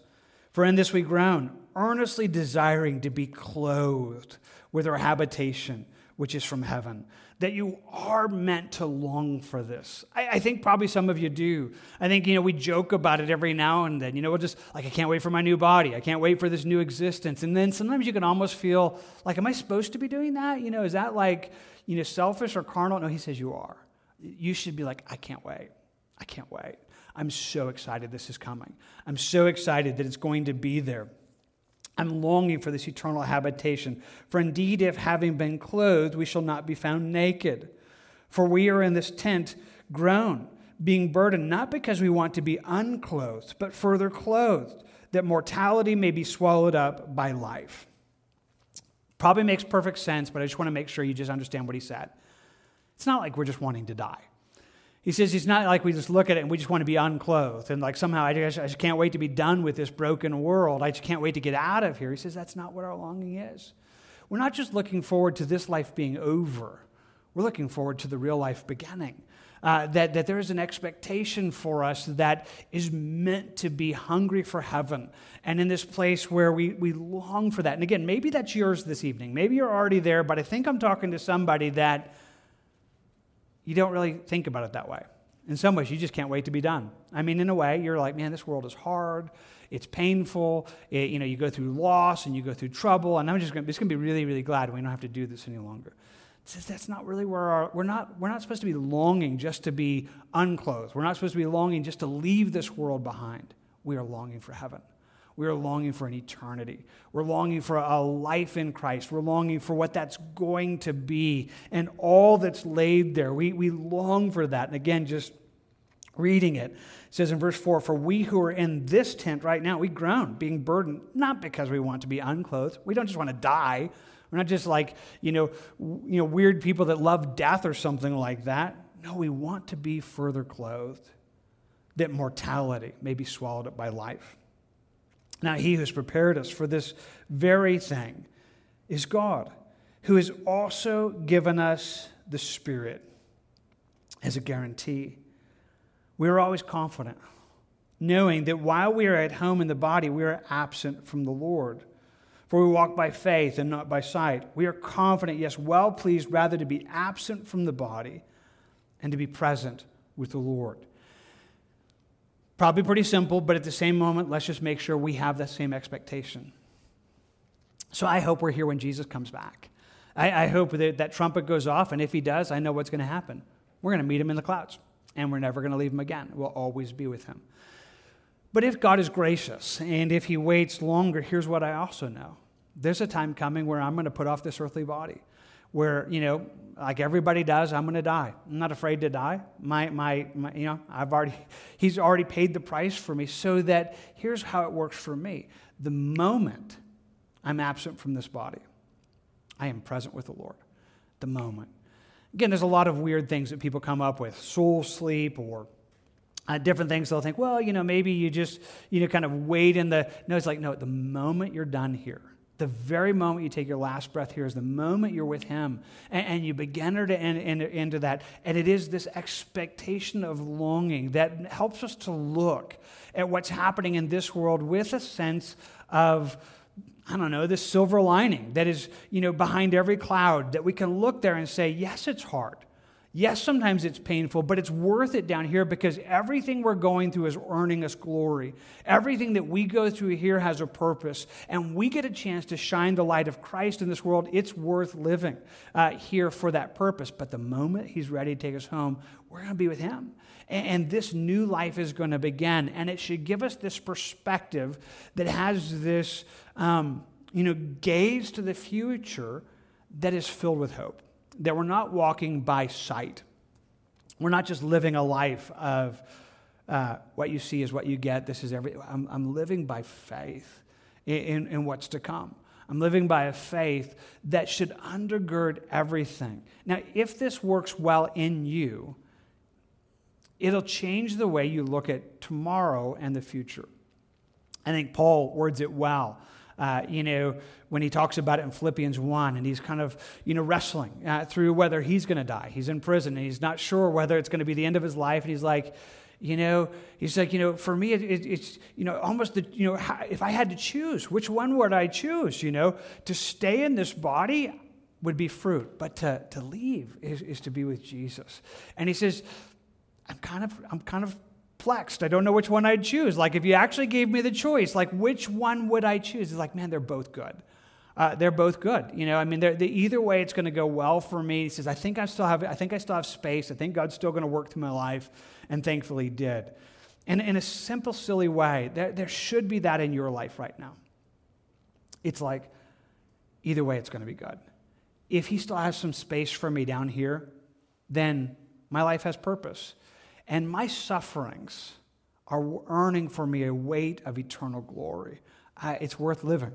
[SPEAKER 1] for in this we groan, earnestly desiring to be clothed with our habitation, which is from heaven. That you are meant to long for this. I, I, think probably some of you do. I think, you know, we joke about it every now and then. You know, we'll just, like, I can't wait for my new body. I can't wait for this new existence. And then sometimes you can almost feel like, am I supposed to be doing that? You know, is that like, you know, selfish or carnal? No, he says you are. You should be like, I can't wait. I can't wait. I'm so excited this is coming. I'm so excited that it's going to be there. I'm longing for this eternal habitation. For indeed, if having been clothed, we shall not be found naked. For we are in this tent groan, being burdened, not because we want to be unclothed, but further clothed, that mortality may be swallowed up by life. Probably makes perfect sense, but I just want to make sure you just understand what he said. It's not like we're just wanting to die. He says it's not like we just look at it and we just want to be unclothed and like somehow I just, I just can't wait to be done with this broken world. I just can't wait to get out of here. He says that's not what our longing is. We're not just looking forward to this life being over, we're looking forward to the real life beginning. Uh, that, that there is an expectation for us that is meant to be hungry for heaven and in this place where we, we long for that. And again, maybe that's yours this evening. Maybe you're already there, but I think I'm talking to somebody that you don't really think about it that way. In some ways, you just can't wait to be done. I mean, in a way, you're like, man, this world is hard. It's painful. It, you know, you go through loss and you go through trouble. And I'm just going to be really, really glad we don't have to do this any longer. Says that's not really where our, we're not, we're not supposed to be longing just to be unclothed. We're not supposed to be longing just to leave this world behind. We are longing for heaven. We are longing for an eternity. We're longing for a life in Christ. We're longing for what that's going to be and all that's laid there. We, we long for that. And again, just reading it, it says in verse 4 For we who are in this tent right now, we groan, being burdened, not because we want to be unclothed. We don't just want to die. We're not just like, you know, you know, weird people that love death or something like that. No, we want to be further clothed, that mortality may be swallowed up by life. Now, he who has prepared us for this very thing is God, who has also given us the Spirit as a guarantee. We are always confident, knowing that while we are at home in the body, we are absent from the Lord. For we walk by faith and not by sight. We are confident, yes, well pleased rather to be absent from the body and to be present with the Lord. Probably pretty simple, but at the same moment, let's just make sure we have that same expectation. So I hope we're here when Jesus comes back. I, I hope that that trumpet goes off, and if he does, I know what's going to happen. We're going to meet him in the clouds, and we're never going to leave him again. We'll always be with him. But if God is gracious, and if he waits longer, here's what I also know there's a time coming where I'm going to put off this earthly body where, you know, like everybody does, I'm going to die. I'm not afraid to die. My, my, my, you know, I've already, he's already paid the price for me so that here's how it works for me. The moment I'm absent from this body, I am present with the Lord. The moment. Again, there's a lot of weird things that people come up with soul sleep or uh, different things. They'll think, well, you know, maybe you just, you know, kind of wait in the. No, it's like, no, the moment you're done here, the very moment you take your last breath here is the moment you're with Him. And, and you begin to enter into that. And it is this expectation of longing that helps us to look at what's happening in this world with a sense of, I don't know, this silver lining that is, you know, behind every cloud, that we can look there and say, yes, it's hard. Yes, sometimes it's painful, but it's worth it down here because everything we're going through is earning us glory. Everything that we go through here has a purpose, and we get a chance to shine the light of Christ in this world. It's worth living uh, here for that purpose. But the moment He's ready to take us home, we're going to be with Him. And, and this new life is going to begin, and it should give us this perspective that has this, um, you know, gaze to the future that is filled with hope that we're not walking by sight. We're not just living a life of uh, what you see is what you get. This is every. I'm, I'm living by faith in, in, in what's to come. I'm living by a faith that should undergird everything. Now, if this works well in you, it'll change the way you look at tomorrow and the future. I think Paul words it well uh, you know, when he talks about it in Philippians 1, and he's kind of, you know, wrestling uh, through whether he's going to die. He's in prison, and he's not sure whether it's going to be the end of his life. And he's like, you know, he's like, you know, for me, it, it, it's, you know, almost the, you know, if I had to choose, which one would I choose? You know, to stay in this body would be fruit, but to, to leave is, is to be with Jesus. And he says, I'm kind of, I'm kind of perplexed. I don't know which one I'd choose. Like, if you actually gave me the choice, like, which one would I choose? It's like, man, they're both good. Uh, they're both good. You know, I mean, they, either way, it's going to go well for me. He says, I think I still have, I think I still have space. I think God's still going to work through my life, and thankfully, did. And in a simple, silly way, there, there should be that in your life right now. It's like, either way, it's going to be good. If He still has some space for me down here, then my life has purpose. And my sufferings are earning for me a weight of eternal glory. I, it's worth living.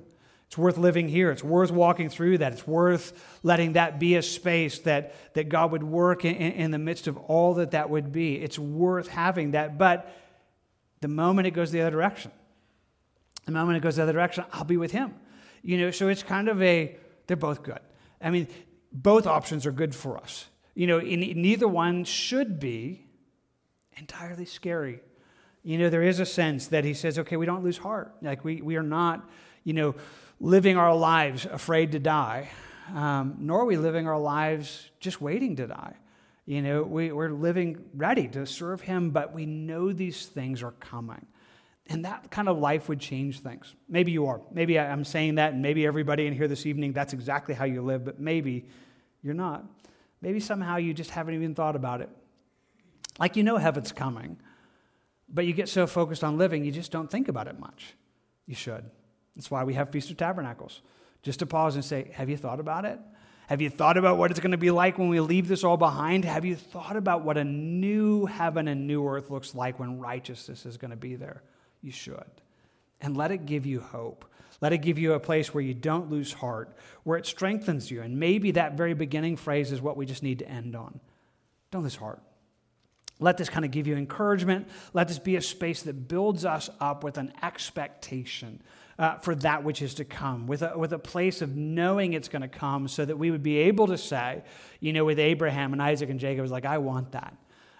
[SPEAKER 1] It's worth living here. It's worth walking through that. It's worth letting that be a space that, that God would work in, in the midst of all that that would be. It's worth having that. But the moment it goes the other direction, the moment it goes the other direction, I'll be with Him. You know, so it's kind of a, they're both good. I mean, both options are good for us. You know, neither one should be entirely scary. You know, there is a sense that he says, okay, we don't lose heart. Like, we, we are not, you know, living our lives afraid to die, um, nor are we living our lives just waiting to die. You know, we, we're living ready to serve him, but we know these things are coming. And that kind of life would change things. Maybe you are. Maybe I'm saying that, and maybe everybody in here this evening, that's exactly how you live, but maybe you're not. Maybe somehow you just haven't even thought about it. Like you know heaven's coming, but you get so focused on living, you just don't think about it much. You should. That's why we have Feast of Tabernacles. Just to pause and say, Have you thought about it? Have you thought about what it's going to be like when we leave this all behind? Have you thought about what a new heaven and new earth looks like when righteousness is going to be there? You should. And let it give you hope. Let it give you a place where you don't lose heart, where it strengthens you. And maybe that very beginning phrase is what we just need to end on. Don't lose heart. Let this kind of give you encouragement. Let this be a space that builds us up with an expectation uh, for that which is to come, with a, with a place of knowing it's going to come so that we would be able to say, you know, with Abraham and Isaac and Jacob, was like, I want that.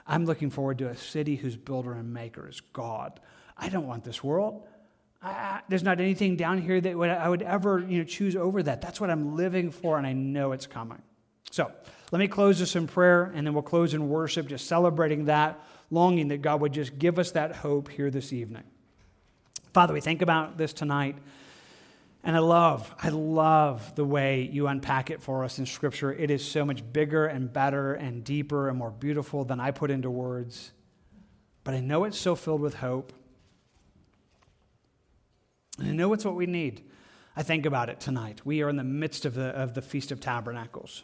[SPEAKER 1] I'm looking forward to a city whose builder and maker is God. I don't want this world. I, there's not anything down here that would, I would ever you know, choose over that. That's what I'm living for, and I know it's coming. So, let me close this in prayer, and then we'll close in worship, just celebrating that, longing that God would just give us that hope here this evening. Father, we think about this tonight, and I love, I love the way you unpack it for us in Scripture. It is so much bigger and better and deeper and more beautiful than I put into words. But I know it's so filled with hope. And I know it's what we need. I think about it tonight. We are in the midst of the, of the Feast of Tabernacles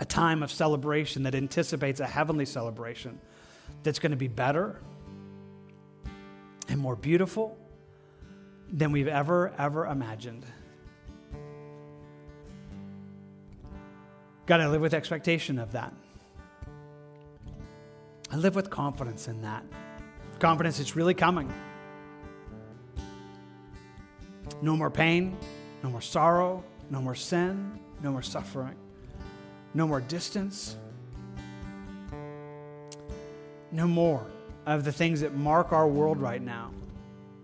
[SPEAKER 1] a time of celebration that anticipates a heavenly celebration that's going to be better and more beautiful than we've ever, ever imagined. God, I live with expectation of that. I live with confidence in that. Confidence it's really coming. No more pain, no more sorrow, no more sin, no more suffering no more distance, no more of the things that mark our world right now.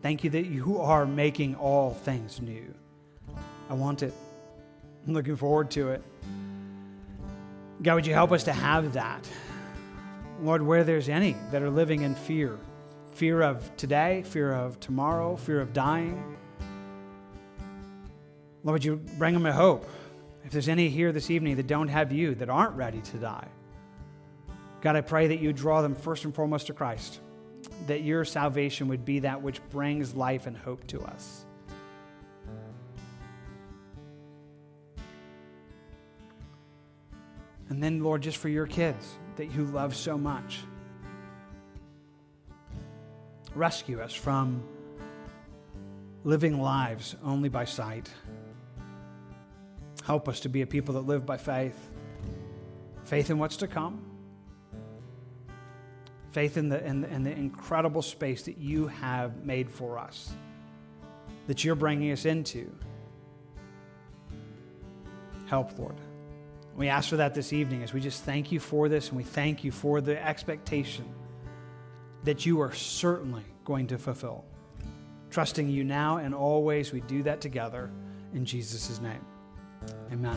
[SPEAKER 1] Thank you that you are making all things new. I want it. I'm looking forward to it. God, would you help us to have that? Lord, where there's any that are living in fear fear of today, fear of tomorrow, fear of dying. Lord, would you bring them a hope? If there's any here this evening that don't have you, that aren't ready to die, God, I pray that you draw them first and foremost to Christ, that your salvation would be that which brings life and hope to us. And then, Lord, just for your kids that you love so much, rescue us from living lives only by sight. Help us to be a people that live by faith faith in what's to come, faith in the, in, the, in the incredible space that you have made for us, that you're bringing us into. Help, Lord. We ask for that this evening as we just thank you for this and we thank you for the expectation that you are certainly going to fulfill. Trusting you now and always, we do that together in Jesus' name. Amen.